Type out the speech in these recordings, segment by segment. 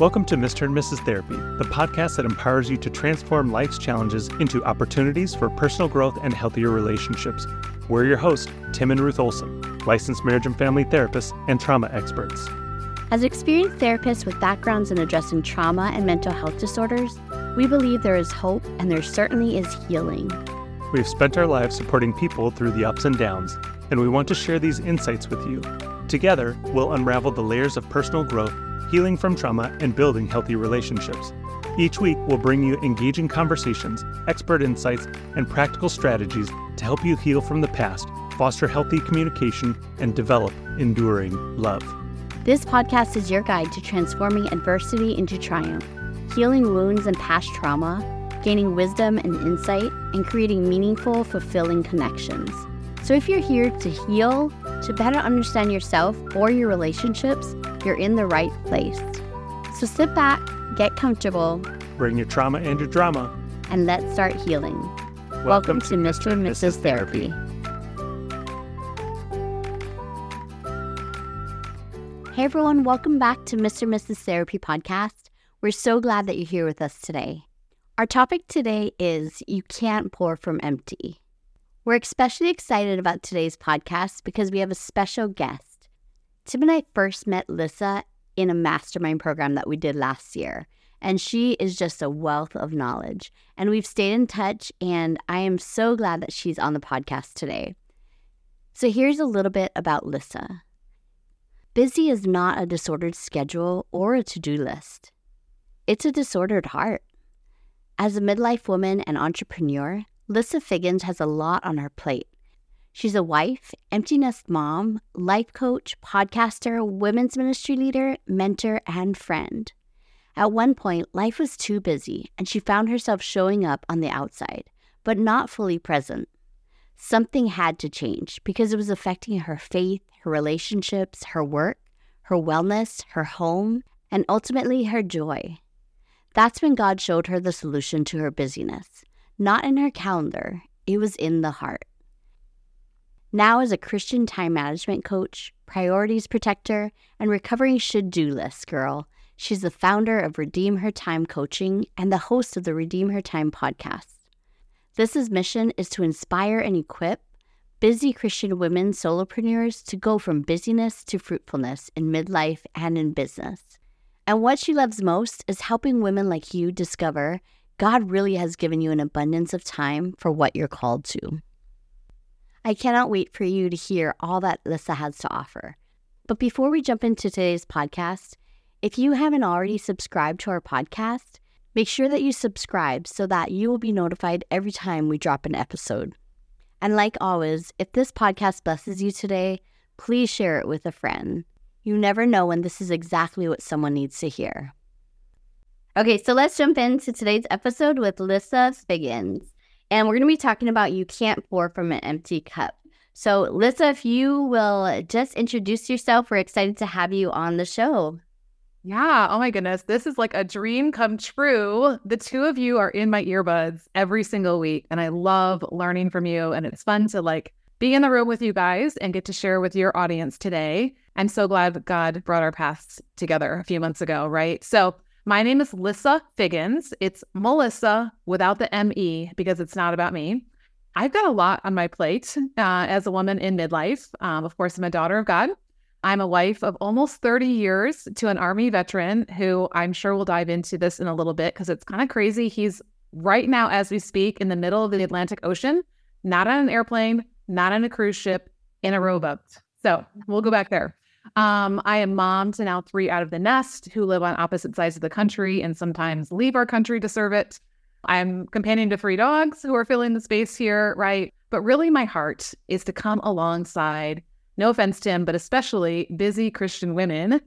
Welcome to Mr. and Mrs. Therapy, the podcast that empowers you to transform life's challenges into opportunities for personal growth and healthier relationships. We're your hosts, Tim and Ruth Olson, licensed marriage and family therapists and trauma experts. As experienced therapists with backgrounds in addressing trauma and mental health disorders, we believe there is hope and there certainly is healing. We've spent our lives supporting people through the ups and downs, and we want to share these insights with you. Together, we'll unravel the layers of personal growth healing from trauma, and building healthy relationships. Each week, we'll bring you engaging conversations, expert insights, and practical strategies to help you heal from the past, foster healthy communication, and develop enduring love. This podcast is your guide to transforming adversity into triumph, healing wounds and past trauma, gaining wisdom and insight, and creating meaningful, fulfilling connections. So if you're here to heal, to better understand yourself or your relationships, you're in the right place. So sit back, get comfortable, bring your trauma and your drama, and let's start healing. Welcome, Welcome to Mr. and Mrs. Therapy. Hey everyone, welcome back to Mr. and Mrs. Therapy podcast. We're so glad that you're here with us today. Our topic today is You Can't Pour from Empty. We're especially excited about today's podcast because we have a special guest. Tim and I first met Lissa in a mastermind program that we did last year. And she is just a wealth of knowledge. And we've stayed in touch, and I am so glad that she's on the podcast today. So here's a little bit about Lissa. Busy is not a disordered schedule or a to do list, it's a disordered heart. As a midlife woman and entrepreneur, Lissa Figgins has a lot on her plate. She's a wife, empty nest mom, life coach, podcaster, women's ministry leader, mentor, and friend. At one point, life was too busy, and she found herself showing up on the outside, but not fully present. Something had to change because it was affecting her faith, her relationships, her work, her wellness, her home, and ultimately her joy. That's when God showed her the solution to her busyness. Not in her calendar, it was in the heart. Now, as a Christian time management coach, priorities protector, and recovering should do list girl, she's the founder of Redeem Her Time Coaching and the host of the Redeem Her Time podcast. This mission is to inspire and equip busy Christian women solopreneurs to go from busyness to fruitfulness in midlife and in business. And what she loves most is helping women like you discover God really has given you an abundance of time for what you're called to. I cannot wait for you to hear all that Lissa has to offer. But before we jump into today's podcast, if you haven't already subscribed to our podcast, make sure that you subscribe so that you will be notified every time we drop an episode. And like always, if this podcast blesses you today, please share it with a friend. You never know when this is exactly what someone needs to hear. Okay, so let's jump into today's episode with Lissa Figgins and we're going to be talking about you can't pour from an empty cup. So, Lissa, if you will uh, just introduce yourself, we're excited to have you on the show. Yeah. Oh my goodness. This is like a dream come true. The two of you are in my earbuds every single week, and I love learning from you. And it's fun to like be in the room with you guys and get to share with your audience today. I'm so glad God brought our paths together a few months ago, right? So, my name is Lissa Figgins. It's Melissa without the ME because it's not about me. I've got a lot on my plate uh, as a woman in midlife. Um, of course, I'm a daughter of God. I'm a wife of almost 30 years to an Army veteran who I'm sure we'll dive into this in a little bit because it's kind of crazy. He's right now, as we speak, in the middle of the Atlantic Ocean, not on an airplane, not on a cruise ship, in a rowboat. So we'll go back there. Um, I am mom to now three out of the nest who live on opposite sides of the country and sometimes leave our country to serve it. I'm companion to three dogs who are filling the space here, right? But really, my heart is to come alongside, no offense, Tim, but especially busy Christian women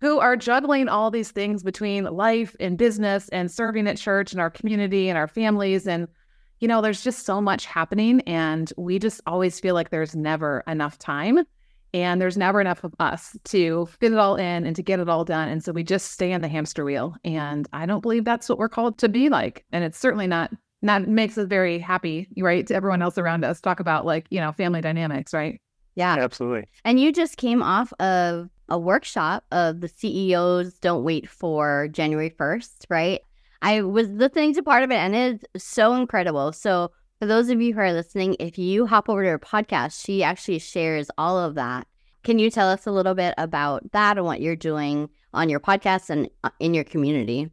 who are juggling all these things between life and business and serving at church and our community and our families. And, you know, there's just so much happening. And we just always feel like there's never enough time and there's never enough of us to fit it all in and to get it all done and so we just stay on the hamster wheel and i don't believe that's what we're called to be like and it's certainly not not makes us very happy right to everyone else around us talk about like you know family dynamics right Yeah. Absolutely. And you just came off of a workshop of the CEOs Don't Wait for January 1st, right? I was listening to part of it and it's so incredible. So, for those of you who are listening, if you hop over to her podcast, she actually shares all of that. Can you tell us a little bit about that and what you're doing on your podcast and uh, in your community?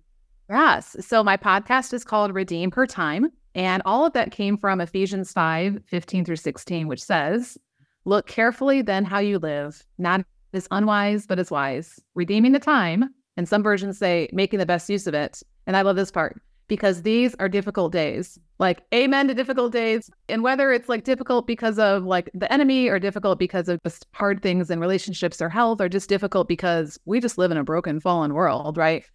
Yes. So my podcast is called Redeem Her Time. And all of that came from Ephesians 5 15 through 16, which says, Look carefully then how you live, not as unwise, but as wise, redeeming the time. And some versions say making the best use of it. And I love this part because these are difficult days. Like, amen to difficult days. And whether it's like difficult because of like the enemy or difficult because of just hard things in relationships or health or just difficult because we just live in a broken, fallen world, right?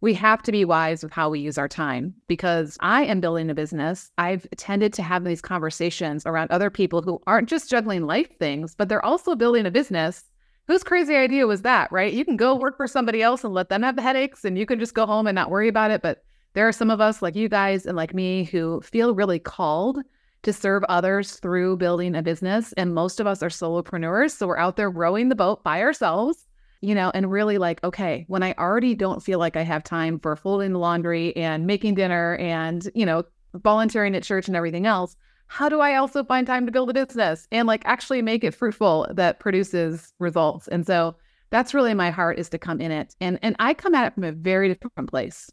We have to be wise with how we use our time because I am building a business. I've tended to have these conversations around other people who aren't just juggling life things, but they're also building a business whose crazy idea was that, right? You can go work for somebody else and let them have the headaches and you can just go home and not worry about it. But there are some of us like you guys and like me who feel really called to serve others through building a business. And most of us are solopreneurs. So we're out there rowing the boat by ourselves, you know, and really like, okay, when I already don't feel like I have time for folding the laundry and making dinner and, you know, volunteering at church and everything else, how do I also find time to build a business and like actually make it fruitful that produces results? And so that's really my heart is to come in it. And and I come at it from a very different place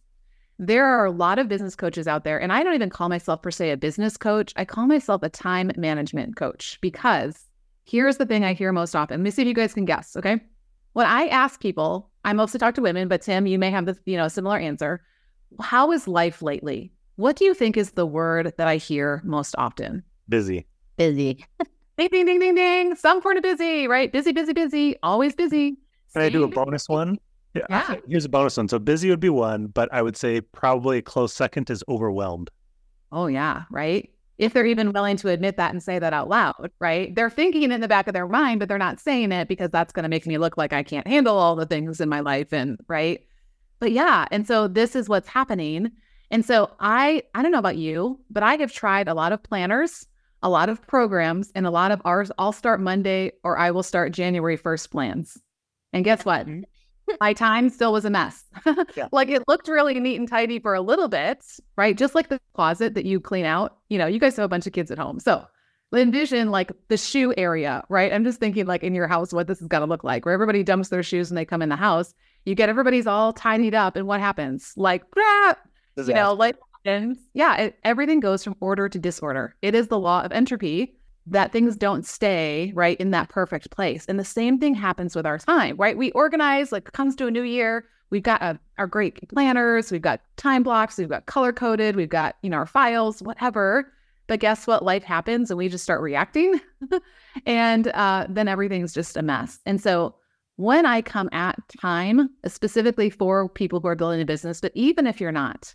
there are a lot of business coaches out there, and I don't even call myself per se a business coach. I call myself a time management coach because here's the thing I hear most often. Let me see if you guys can guess. Okay. When I ask people, I mostly talk to women, but Tim, you may have the you know similar answer. How is life lately? What do you think is the word that I hear most often? Busy. Busy. ding ding ding ding ding. Some form of busy, right? Busy, busy, busy. Always busy. Can I do a bonus one? Yeah. Yeah. Here's a bonus one. So busy would be one, but I would say probably a close second is overwhelmed. Oh, yeah, right. If they're even willing to admit that and say that out loud, right? They're thinking it in the back of their mind, but they're not saying it because that's going to make me look like I can't handle all the things in my life. And right. But yeah. And so this is what's happening. And so I, I don't know about you, but I have tried a lot of planners, a lot of programs, and a lot of ours. I'll start Monday or I will start January 1st plans. And guess what? Mm-hmm. My time still was a mess. yeah. Like it looked really neat and tidy for a little bit, right? Just like the closet that you clean out. You know, you guys have a bunch of kids at home. So envision like the shoe area, right? I'm just thinking like in your house what this is going to look like, where everybody dumps their shoes when they come in the house. You get everybody's all tidied up, and what happens? Like, ah, you know, like, yeah, it, everything goes from order to disorder. It is the law of entropy that things don't stay right in that perfect place. And the same thing happens with our time, right? We organize, like comes to a new year, we've got uh, our great planners, we've got time blocks, we've got color coded, we've got, you know, our files, whatever. But guess what? Life happens and we just start reacting. and uh, then everything's just a mess. And so when I come at time, specifically for people who are building a business, but even if you're not,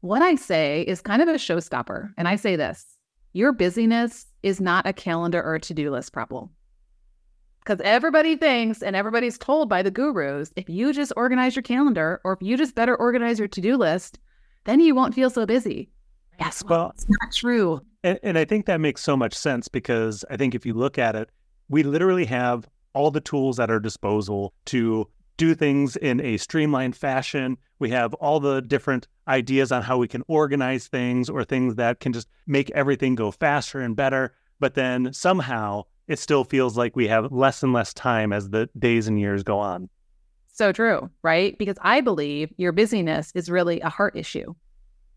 what I say is kind of a showstopper. And I say this your busyness is not a calendar or a to do list problem. Because everybody thinks and everybody's told by the gurus if you just organize your calendar or if you just better organize your to do list, then you won't feel so busy. Yes, well, well it's not true. And, and I think that makes so much sense because I think if you look at it, we literally have all the tools at our disposal to do things in a streamlined fashion. We have all the different ideas on how we can organize things or things that can just make everything go faster and better. But then somehow it still feels like we have less and less time as the days and years go on. So true, right? Because I believe your busyness is really a heart issue.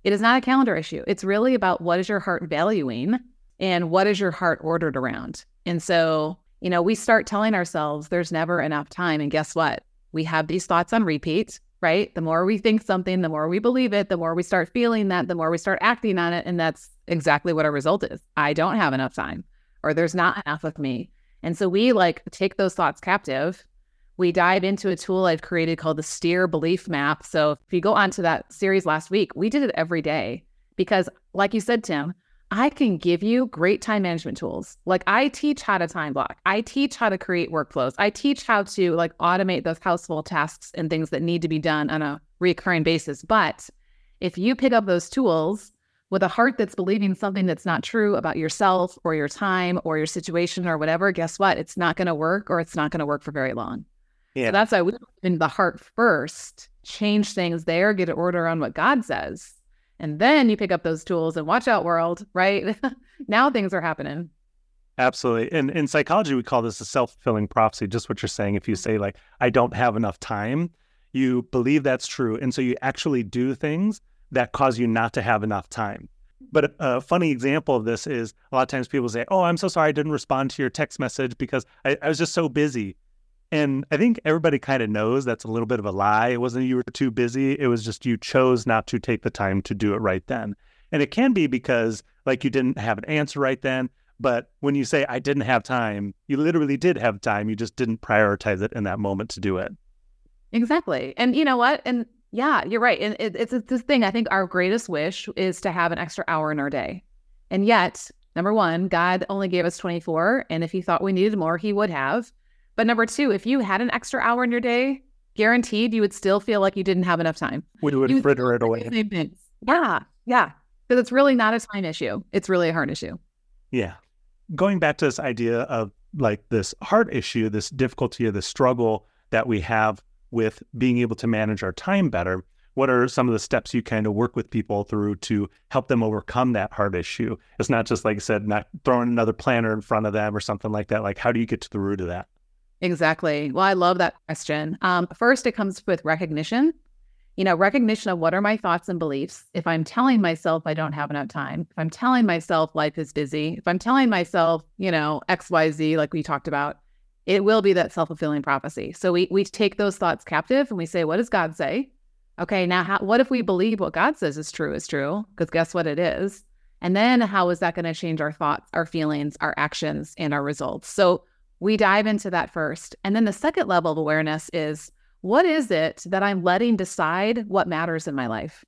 It is not a calendar issue. It's really about what is your heart valuing and what is your heart ordered around. And so, you know, we start telling ourselves there's never enough time. And guess what? We have these thoughts on repeat, right? The more we think something, the more we believe it, the more we start feeling that, the more we start acting on it. And that's exactly what our result is. I don't have enough time, or there's not enough of me. And so we like take those thoughts captive. We dive into a tool I've created called the Steer Belief Map. So if you go onto that series last week, we did it every day because, like you said, Tim, I can give you great time management tools. Like I teach how to time block. I teach how to create workflows. I teach how to like automate those household tasks and things that need to be done on a recurring basis. But if you pick up those tools, with a heart that's believing something that's not true about yourself or your time or your situation or whatever, guess what? It's not going to work or it's not going to work for very long. Yeah. So that's why we in the heart first, change things there, get an order on what God says. And then you pick up those tools and watch out, world, right? now things are happening. Absolutely. And in psychology, we call this a self fulfilling prophecy, just what you're saying. If you mm-hmm. say, like, I don't have enough time, you believe that's true. And so you actually do things that cause you not to have enough time. But a funny example of this is a lot of times people say, Oh, I'm so sorry I didn't respond to your text message because I, I was just so busy. And I think everybody kind of knows that's a little bit of a lie. It wasn't you were too busy. It was just you chose not to take the time to do it right then. And it can be because like you didn't have an answer right then. But when you say I didn't have time, you literally did have time. You just didn't prioritize it in that moment to do it. Exactly. And you know what? And yeah, you're right. And it, it's, it's this thing. I think our greatest wish is to have an extra hour in our day. And yet, number one, God only gave us 24. And if he thought we needed more, he would have. But number two, if you had an extra hour in your day, guaranteed you would still feel like you didn't have enough time. We would fritter it away. Yeah. Yeah. Because it's really not a time issue. It's really a heart issue. Yeah. Going back to this idea of like this heart issue, this difficulty or this struggle that we have with being able to manage our time better, what are some of the steps you kind of work with people through to help them overcome that heart issue? It's not just like I said, not throwing another planner in front of them or something like that. Like, how do you get to the root of that? Exactly. Well, I love that question. Um, first, it comes with recognition. You know, recognition of what are my thoughts and beliefs. If I'm telling myself I don't have enough time, if I'm telling myself life is busy, if I'm telling myself, you know, XYZ, like we talked about, it will be that self fulfilling prophecy. So we, we take those thoughts captive and we say, what does God say? Okay, now how, what if we believe what God says is true is true? Because guess what it is? And then how is that going to change our thoughts, our feelings, our actions, and our results? So we dive into that first. And then the second level of awareness is what is it that I'm letting decide what matters in my life?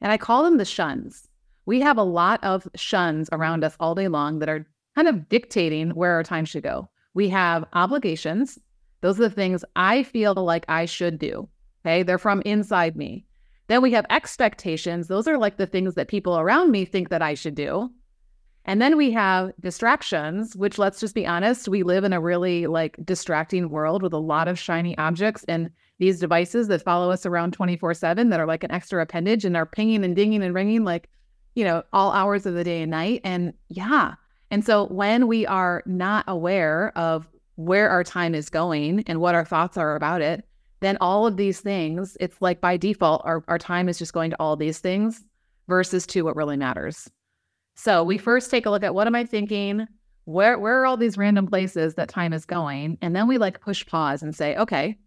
And I call them the shuns. We have a lot of shuns around us all day long that are kind of dictating where our time should go. We have obligations. Those are the things I feel like I should do. Okay. They're from inside me. Then we have expectations. Those are like the things that people around me think that I should do. And then we have distractions, which let's just be honest, we live in a really like distracting world with a lot of shiny objects and these devices that follow us around 24 7 that are like an extra appendage and are pinging and dinging and ringing like, you know, all hours of the day and night. And yeah. And so when we are not aware of where our time is going and what our thoughts are about it, then all of these things, it's like by default, our, our time is just going to all these things versus to what really matters. So we first take a look at what am I thinking? Where where are all these random places that time is going? And then we like push pause and say, okay,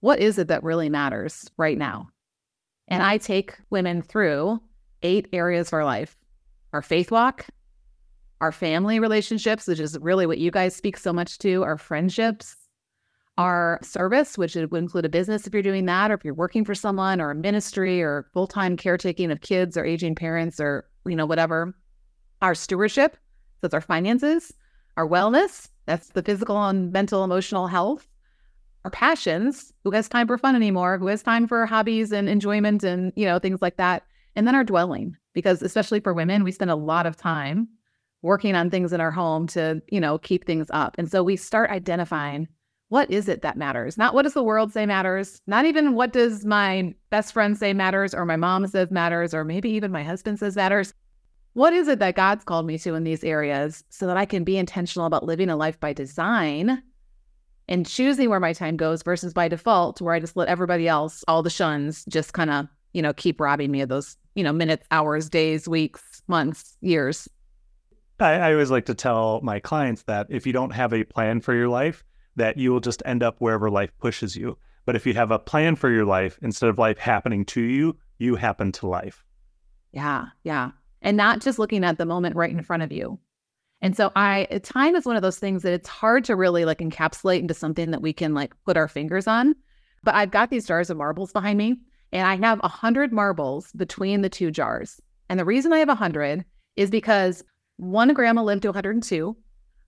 what is it that really matters right now? And I take women through eight areas of our life. Our faith walk, our family relationships, which is really what you guys speak so much to, our friendships, our service, which would include a business if you're doing that, or if you're working for someone, or a ministry, or full time caretaking of kids or aging parents, or you know whatever our stewardship, that's our finances, our wellness, that's the physical and mental, emotional health, our passions, who has time for fun anymore, who has time for hobbies and enjoyment and, you know, things like that. And then our dwelling, because especially for women, we spend a lot of time working on things in our home to, you know, keep things up. And so we start identifying what is it that matters? Not what does the world say matters, not even what does my best friend say matters or my mom says matters or maybe even my husband says matters. What is it that God's called me to in these areas so that I can be intentional about living a life by design and choosing where my time goes versus by default, where I just let everybody else, all the shuns, just kind of, you know, keep robbing me of those, you know, minutes, hours, days, weeks, months, years. I, I always like to tell my clients that if you don't have a plan for your life, that you will just end up wherever life pushes you. But if you have a plan for your life, instead of life happening to you, you happen to life. Yeah, yeah and not just looking at the moment right in front of you. And so I eh, time is one of those things that it's hard to really like encapsulate into something that we can like put our fingers on. But I've got these jars of marbles behind me and I have a hundred marbles between the two jars. And the reason I have a hundred is because one grandma lived to 102.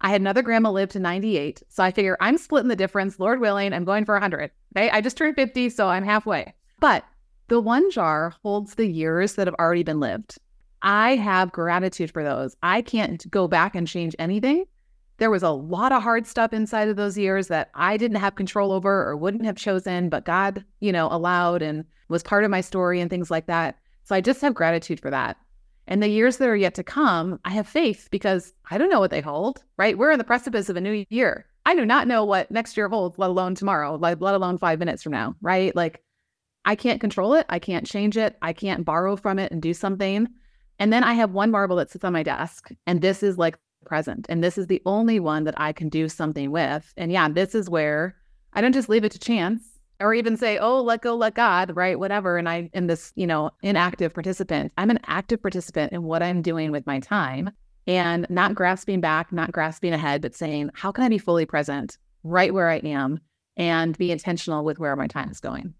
I had another grandma live to 98. So I figure I'm splitting the difference. Lord willing, I'm going for 100. Okay. I just turned 50, so I'm halfway. But the one jar holds the years that have already been lived. I have gratitude for those. I can't go back and change anything. There was a lot of hard stuff inside of those years that I didn't have control over or wouldn't have chosen, but God, you know, allowed and was part of my story and things like that. So I just have gratitude for that. And the years that are yet to come, I have faith because I don't know what they hold, right? We're in the precipice of a new year. I do not know what next year holds, let alone tomorrow, like, let alone five minutes from now, right? Like, I can't control it. I can't change it. I can't borrow from it and do something. And then I have one marble that sits on my desk, and this is like present. And this is the only one that I can do something with. And yeah, this is where I don't just leave it to chance or even say, oh, let go, let God, right? Whatever. And I am this, you know, inactive participant. I'm an active participant in what I'm doing with my time and not grasping back, not grasping ahead, but saying, how can I be fully present right where I am and be intentional with where my time is going?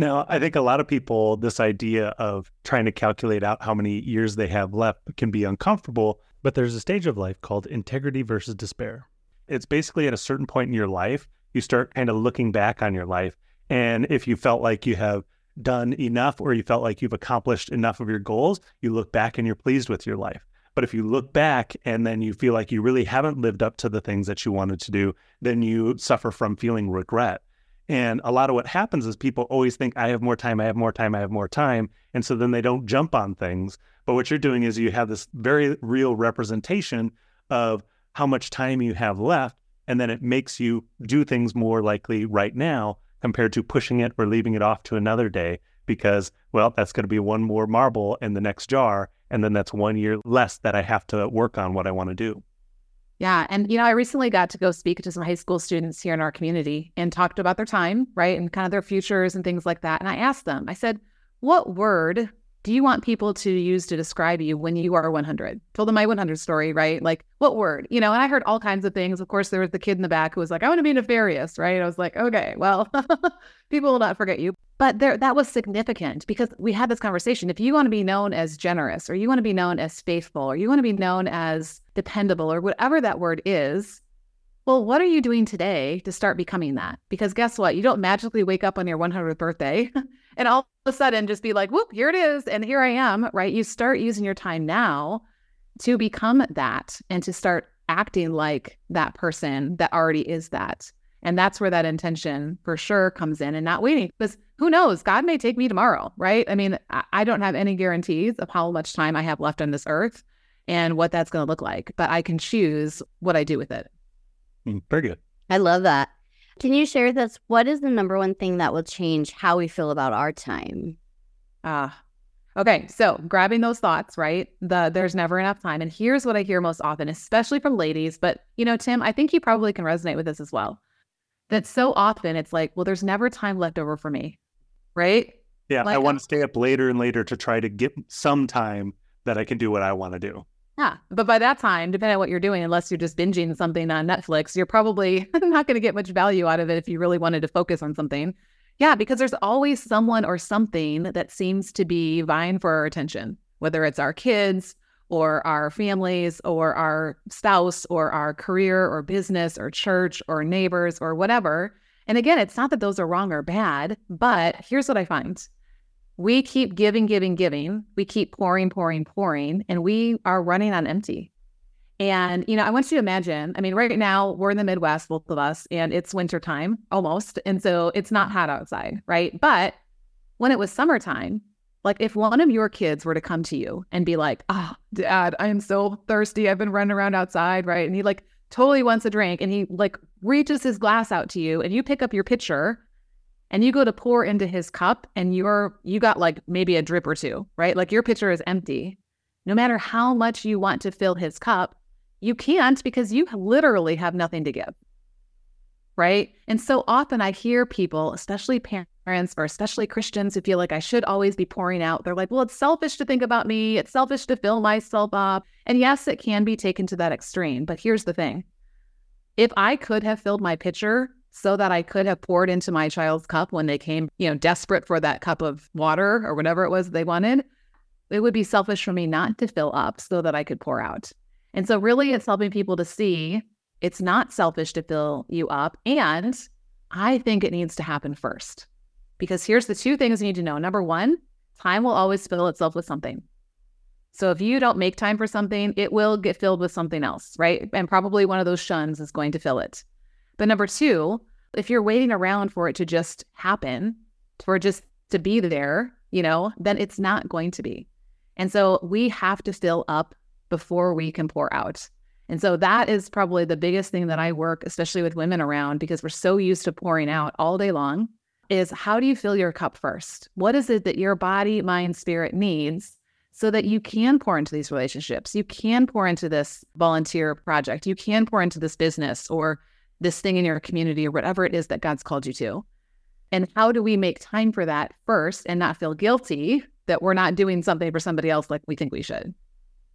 Now, I think a lot of people, this idea of trying to calculate out how many years they have left can be uncomfortable, but there's a stage of life called integrity versus despair. It's basically at a certain point in your life, you start kind of looking back on your life. And if you felt like you have done enough or you felt like you've accomplished enough of your goals, you look back and you're pleased with your life. But if you look back and then you feel like you really haven't lived up to the things that you wanted to do, then you suffer from feeling regret. And a lot of what happens is people always think, I have more time, I have more time, I have more time. And so then they don't jump on things. But what you're doing is you have this very real representation of how much time you have left. And then it makes you do things more likely right now compared to pushing it or leaving it off to another day because, well, that's going to be one more marble in the next jar. And then that's one year less that I have to work on what I want to do. Yeah. And, you know, I recently got to go speak to some high school students here in our community and talked about their time, right? And kind of their futures and things like that. And I asked them, I said, what word do you want people to use to describe you when you are 100? Told them my 100 story, right? Like, what word? You know, and I heard all kinds of things. Of course, there was the kid in the back who was like, I want to be nefarious, right? I was like, okay, well, people will not forget you. But there, that was significant because we had this conversation. If you want to be known as generous, or you want to be known as faithful, or you want to be known as dependable, or whatever that word is, well, what are you doing today to start becoming that? Because guess what? You don't magically wake up on your 100th birthday and all of a sudden just be like, whoop, here it is. And here I am, right? You start using your time now to become that and to start acting like that person that already is that. And that's where that intention for sure comes in and not waiting because who knows? God may take me tomorrow, right? I mean, I don't have any guarantees of how much time I have left on this earth and what that's going to look like, but I can choose what I do with it. Mm, very good. I love that. Can you share with us what is the number one thing that will change how we feel about our time? Ah, uh, okay. So grabbing those thoughts, right? The there's never enough time. And here's what I hear most often, especially from ladies, but you know, Tim, I think you probably can resonate with this as well. That so often it's like, well, there's never time left over for me. Right? Yeah. Like, I want to stay up later and later to try to get some time that I can do what I want to do. Yeah. But by that time, depending on what you're doing, unless you're just binging something on Netflix, you're probably not going to get much value out of it if you really wanted to focus on something. Yeah, because there's always someone or something that seems to be vying for our attention, whether it's our kids or our families or our spouse or our career or business or church or neighbors or whatever. And again, it's not that those are wrong or bad, but here's what I find we keep giving, giving, giving. We keep pouring, pouring, pouring, and we are running on empty. And, you know, I want you to imagine, I mean, right now we're in the Midwest, both of us, and it's wintertime almost. And so it's not hot outside, right? But when it was summertime, like if one of your kids were to come to you and be like, oh, dad, I am so thirsty. I've been running around outside, right? And he like totally wants a drink and he like reaches his glass out to you and you pick up your pitcher and you go to pour into his cup and you're you got like maybe a drip or two, right? Like your pitcher is empty. No matter how much you want to fill his cup, you can't because you literally have nothing to give. Right? And so often I hear people, especially parents or especially Christians who feel like I should always be pouring out. They're like, "Well, it's selfish to think about me. It's selfish to fill myself up." And yes, it can be taken to that extreme, but here's the thing. If I could have filled my pitcher so that I could have poured into my child's cup when they came, you know, desperate for that cup of water or whatever it was they wanted, it would be selfish for me not to fill up so that I could pour out. And so, really, it's helping people to see it's not selfish to fill you up. And I think it needs to happen first. Because here's the two things you need to know. Number one, time will always fill itself with something. So if you don't make time for something, it will get filled with something else, right? And probably one of those shuns is going to fill it. But number two, if you're waiting around for it to just happen, for just to be there, you know, then it's not going to be. And so we have to fill up before we can pour out. And so that is probably the biggest thing that I work, especially with women around, because we're so used to pouring out all day long, is how do you fill your cup first? What is it that your body, mind, spirit needs so that you can pour into these relationships? You can pour into this volunteer project. You can pour into this business or this thing in your community or whatever it is that God's called you to. And how do we make time for that first and not feel guilty that we're not doing something for somebody else like we think we should?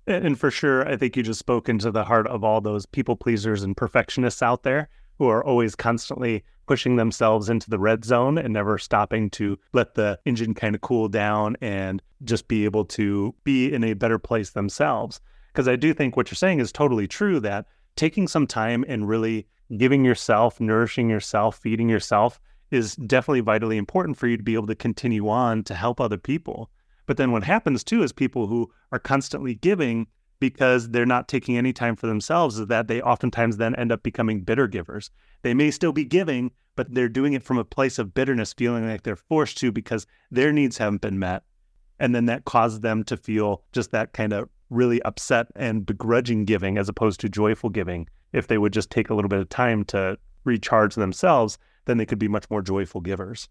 And for sure, I think you just spoke into the heart of all those people pleasers and perfectionists out there who are always constantly pushing themselves into the red zone and never stopping to let the engine kind of cool down and just be able to be in a better place themselves. Because I do think what you're saying is totally true that taking some time and really giving yourself, nourishing yourself, feeding yourself is definitely vitally important for you to be able to continue on to help other people. But then what happens too is people who are constantly giving because they're not taking any time for themselves is that they oftentimes then end up becoming bitter givers. They may still be giving, but they're doing it from a place of bitterness, feeling like they're forced to because their needs haven't been met. And then that causes them to feel just that kind of really upset and begrudging giving as opposed to joyful giving. If they would just take a little bit of time to recharge themselves, then they could be much more joyful givers.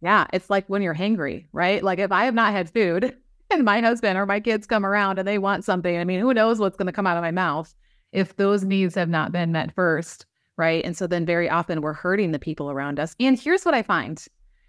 Yeah, it's like when you're hangry, right? Like if I have not had food and my husband or my kids come around and they want something, I mean, who knows what's going to come out of my mouth if those needs have not been met first, right? And so then very often we're hurting the people around us. And here's what I find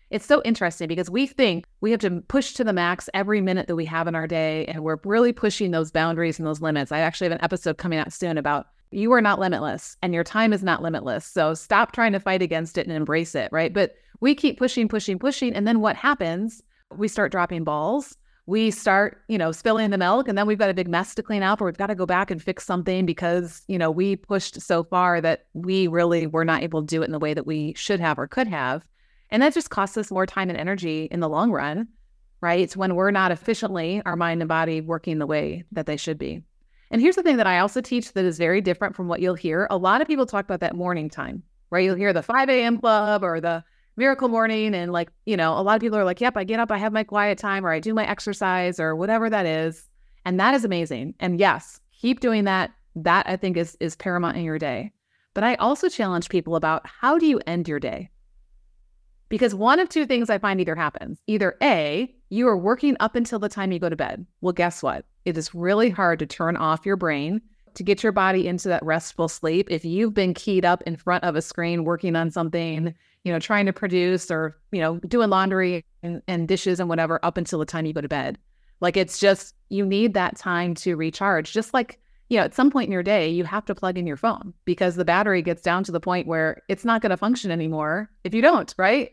it's so interesting because we think we have to push to the max every minute that we have in our day, and we're really pushing those boundaries and those limits. I actually have an episode coming out soon about you are not limitless and your time is not limitless. So stop trying to fight against it and embrace it, right? But we keep pushing, pushing, pushing. And then what happens? We start dropping balls. We start, you know, spilling the milk, and then we've got a big mess to clean up, or we've got to go back and fix something because, you know, we pushed so far that we really were not able to do it in the way that we should have or could have. And that just costs us more time and energy in the long run, right? It's when we're not efficiently, our mind and body working the way that they should be. And here's the thing that I also teach that is very different from what you'll hear. A lot of people talk about that morning time, right? You'll hear the 5 a.m. club or the miracle morning. And like, you know, a lot of people are like, yep, I get up, I have my quiet time, or I do my exercise, or whatever that is. And that is amazing. And yes, keep doing that. That I think is is paramount in your day. But I also challenge people about how do you end your day? Because one of two things I find either happens. Either A, you are working up until the time you go to bed. Well, guess what? It is really hard to turn off your brain to get your body into that restful sleep if you've been keyed up in front of a screen working on something, you know, trying to produce or, you know, doing laundry and, and dishes and whatever up until the time you go to bed. Like it's just, you need that time to recharge. Just like, you know, at some point in your day, you have to plug in your phone because the battery gets down to the point where it's not going to function anymore if you don't, right?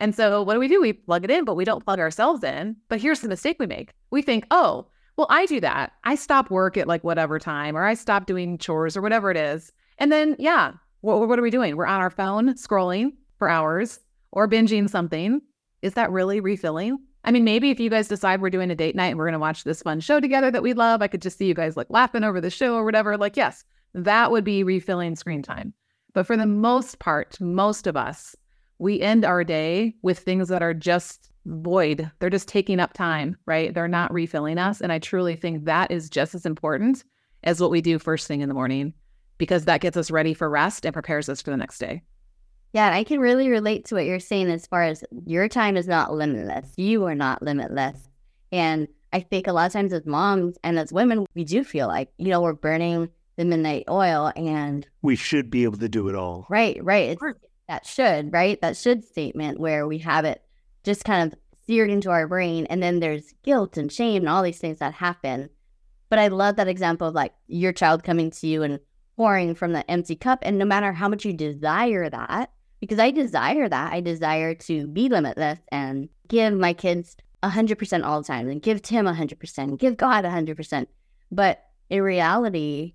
And so what do we do? We plug it in, but we don't plug ourselves in. But here's the mistake we make. We think, oh, well, I do that. I stop work at like whatever time, or I stop doing chores or whatever it is. And then, yeah, what, what are we doing? We're on our phone scrolling for hours or binging something. Is that really refilling? I mean, maybe if you guys decide we're doing a date night and we're going to watch this fun show together that we love, I could just see you guys like laughing over the show or whatever. Like, yes, that would be refilling screen time. But for the most part, most of us, we end our day with things that are just void. They're just taking up time, right? They're not refilling us. And I truly think that is just as important as what we do first thing in the morning because that gets us ready for rest and prepares us for the next day. Yeah, I can really relate to what you're saying as far as your time is not limitless. You are not limitless. And I think a lot of times as moms and as women, we do feel like, you know, we're burning the midnight oil and we should be able to do it all. Right, right. It's, that should, right? That should statement where we have it just kind of seared into our brain. And then there's guilt and shame and all these things that happen. But I love that example of like your child coming to you and pouring from the empty cup. And no matter how much you desire that, because I desire that, I desire to be limitless and give my kids 100% all the time and give Tim 100% give God 100%. But in reality,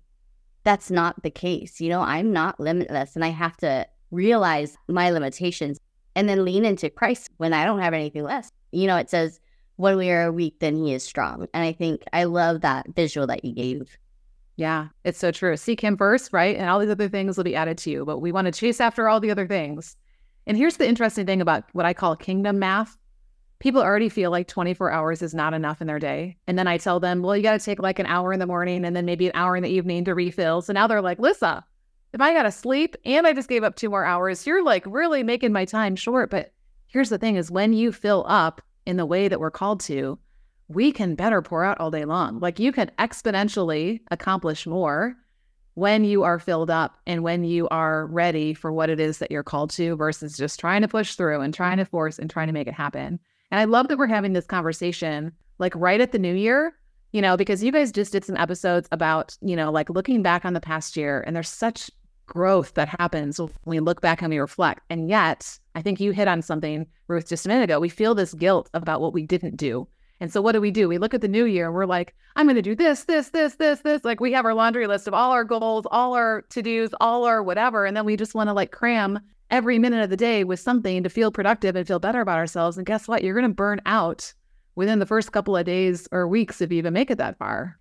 that's not the case. You know, I'm not limitless and I have to realize my limitations and then lean into Christ when I don't have anything less. You know, it says, when we are weak, then he is strong. And I think I love that visual that you gave. Yeah, it's so true. Seek him first, right? And all these other things will be added to you. But we want to chase after all the other things. And here's the interesting thing about what I call kingdom math. People already feel like 24 hours is not enough in their day. And then I tell them, well, you got to take like an hour in the morning and then maybe an hour in the evening to refill. So now they're like, Lissa, if I got to sleep and I just gave up two more hours, you're like really making my time short. But here's the thing is when you fill up in the way that we're called to, we can better pour out all day long. Like you can exponentially accomplish more when you are filled up and when you are ready for what it is that you're called to versus just trying to push through and trying to force and trying to make it happen. And I love that we're having this conversation like right at the new year, you know, because you guys just did some episodes about, you know, like looking back on the past year and there's such growth that happens when we look back and we reflect. And yet, I think you hit on something, Ruth, just a minute ago. We feel this guilt about what we didn't do. And so what do we do? We look at the new year and we're like, I'm going to do this, this, this, this, this. Like we have our laundry list of all our goals, all our to dos, all our whatever. And then we just want to like cram every minute of the day with something to feel productive and feel better about ourselves. And guess what? You're going to burn out within the first couple of days or weeks if you even make it that far.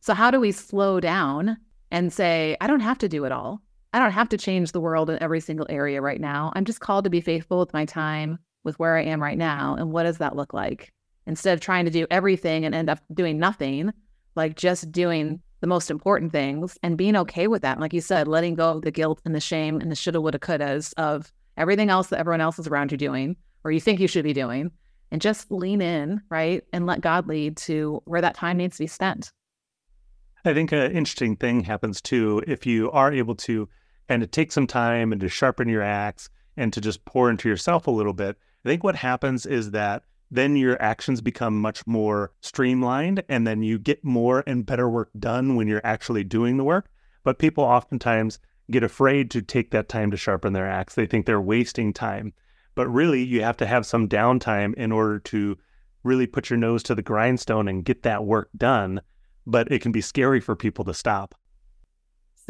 So, how do we slow down and say, I don't have to do it all? I don't have to change the world in every single area right now. I'm just called to be faithful with my time, with where I am right now. And what does that look like? Instead of trying to do everything and end up doing nothing, like just doing the most important things and being okay with that. Like you said, letting go of the guilt and the shame and the shoulda, woulda, couldas of everything else that everyone else is around you doing or you think you should be doing and just lean in, right? And let God lead to where that time needs to be spent. I think an interesting thing happens too if you are able to kind to take some time and to sharpen your axe and to just pour into yourself a little bit. I think what happens is that then your actions become much more streamlined and then you get more and better work done when you're actually doing the work. But people oftentimes get afraid to take that time to sharpen their axe. They think they're wasting time. But really, you have to have some downtime in order to really put your nose to the grindstone and get that work done. But it can be scary for people to stop.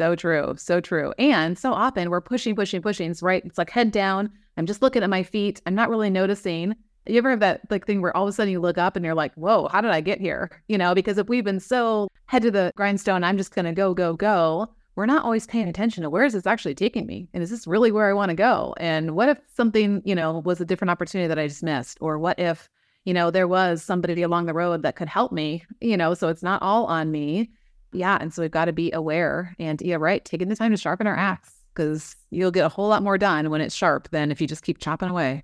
So true. So true. And so often we're pushing, pushing, pushing. It's right. It's like head down. I'm just looking at my feet. I'm not really noticing you ever have that like thing where all of a sudden you look up and you're like, whoa, how did I get here? You know, because if we've been so head to the grindstone, I'm just gonna go, go, go. We're not always paying attention to where is this actually taking me? And is this really where I want to go? And what if something, you know, was a different opportunity that I just missed? Or what if, you know, there was somebody along the road that could help me, you know, so it's not all on me. Yeah. And so we've got to be aware and yeah, right, taking the time to sharpen our axe because you'll get a whole lot more done when it's sharp than if you just keep chopping away.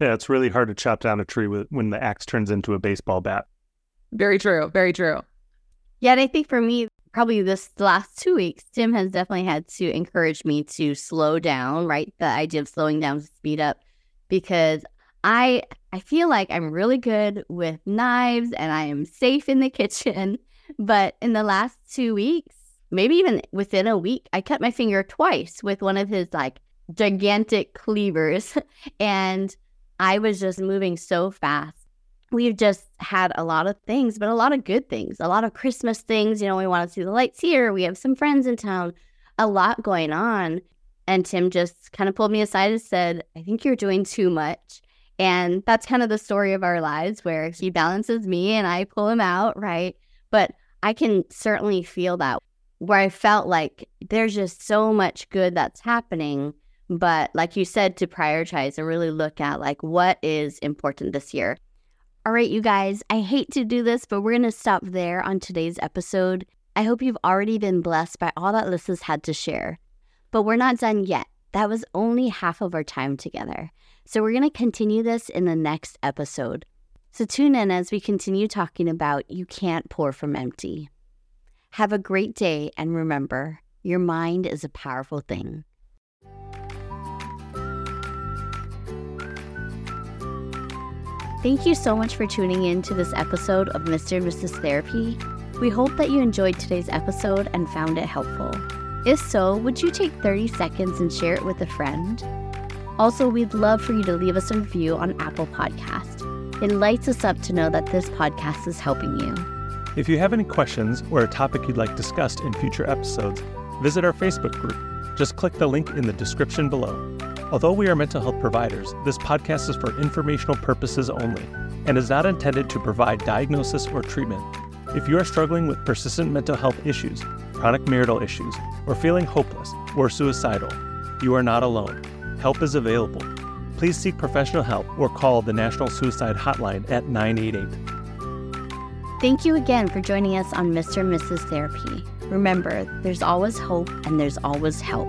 Yeah, it's really hard to chop down a tree with, when the axe turns into a baseball bat. Very true. Very true. Yeah, and I think for me, probably this the last two weeks, Tim has definitely had to encourage me to slow down, right? The idea of slowing down to speed up because I I feel like I'm really good with knives and I am safe in the kitchen. But in the last two weeks, maybe even within a week, I cut my finger twice with one of his like gigantic cleavers. and I was just moving so fast. We've just had a lot of things, but a lot of good things, a lot of Christmas things. You know, we want to see the lights here. We have some friends in town, a lot going on. And Tim just kind of pulled me aside and said, I think you're doing too much. And that's kind of the story of our lives where he balances me and I pull him out, right? But I can certainly feel that where I felt like there's just so much good that's happening but like you said, to prioritize and really look at like what is important this year. All right, you guys, I hate to do this, but we're going to stop there on today's episode. I hope you've already been blessed by all that Lissa's had to share. But we're not done yet. That was only half of our time together. So we're going to continue this in the next episode. So tune in as we continue talking about You Can't Pour from Empty. Have a great day, and remember, your mind is a powerful thing. Thank you so much for tuning in to this episode of Mr. and Mrs. Therapy. We hope that you enjoyed today's episode and found it helpful. If so, would you take 30 seconds and share it with a friend? Also, we'd love for you to leave us a review on Apple Podcast. It lights us up to know that this podcast is helping you. If you have any questions or a topic you'd like discussed in future episodes, visit our Facebook group. Just click the link in the description below. Although we are mental health providers, this podcast is for informational purposes only. and is not intended to provide diagnosis or treatment. If you are struggling with persistent mental health issues, chronic marital issues, or feeling hopeless or suicidal, you are not alone. Help is available. Please seek professional help or call the National Suicide Hotline at 988. Thank you again for joining us on Mr. and Mrs. Therapy. Remember, there's always hope and there's always help.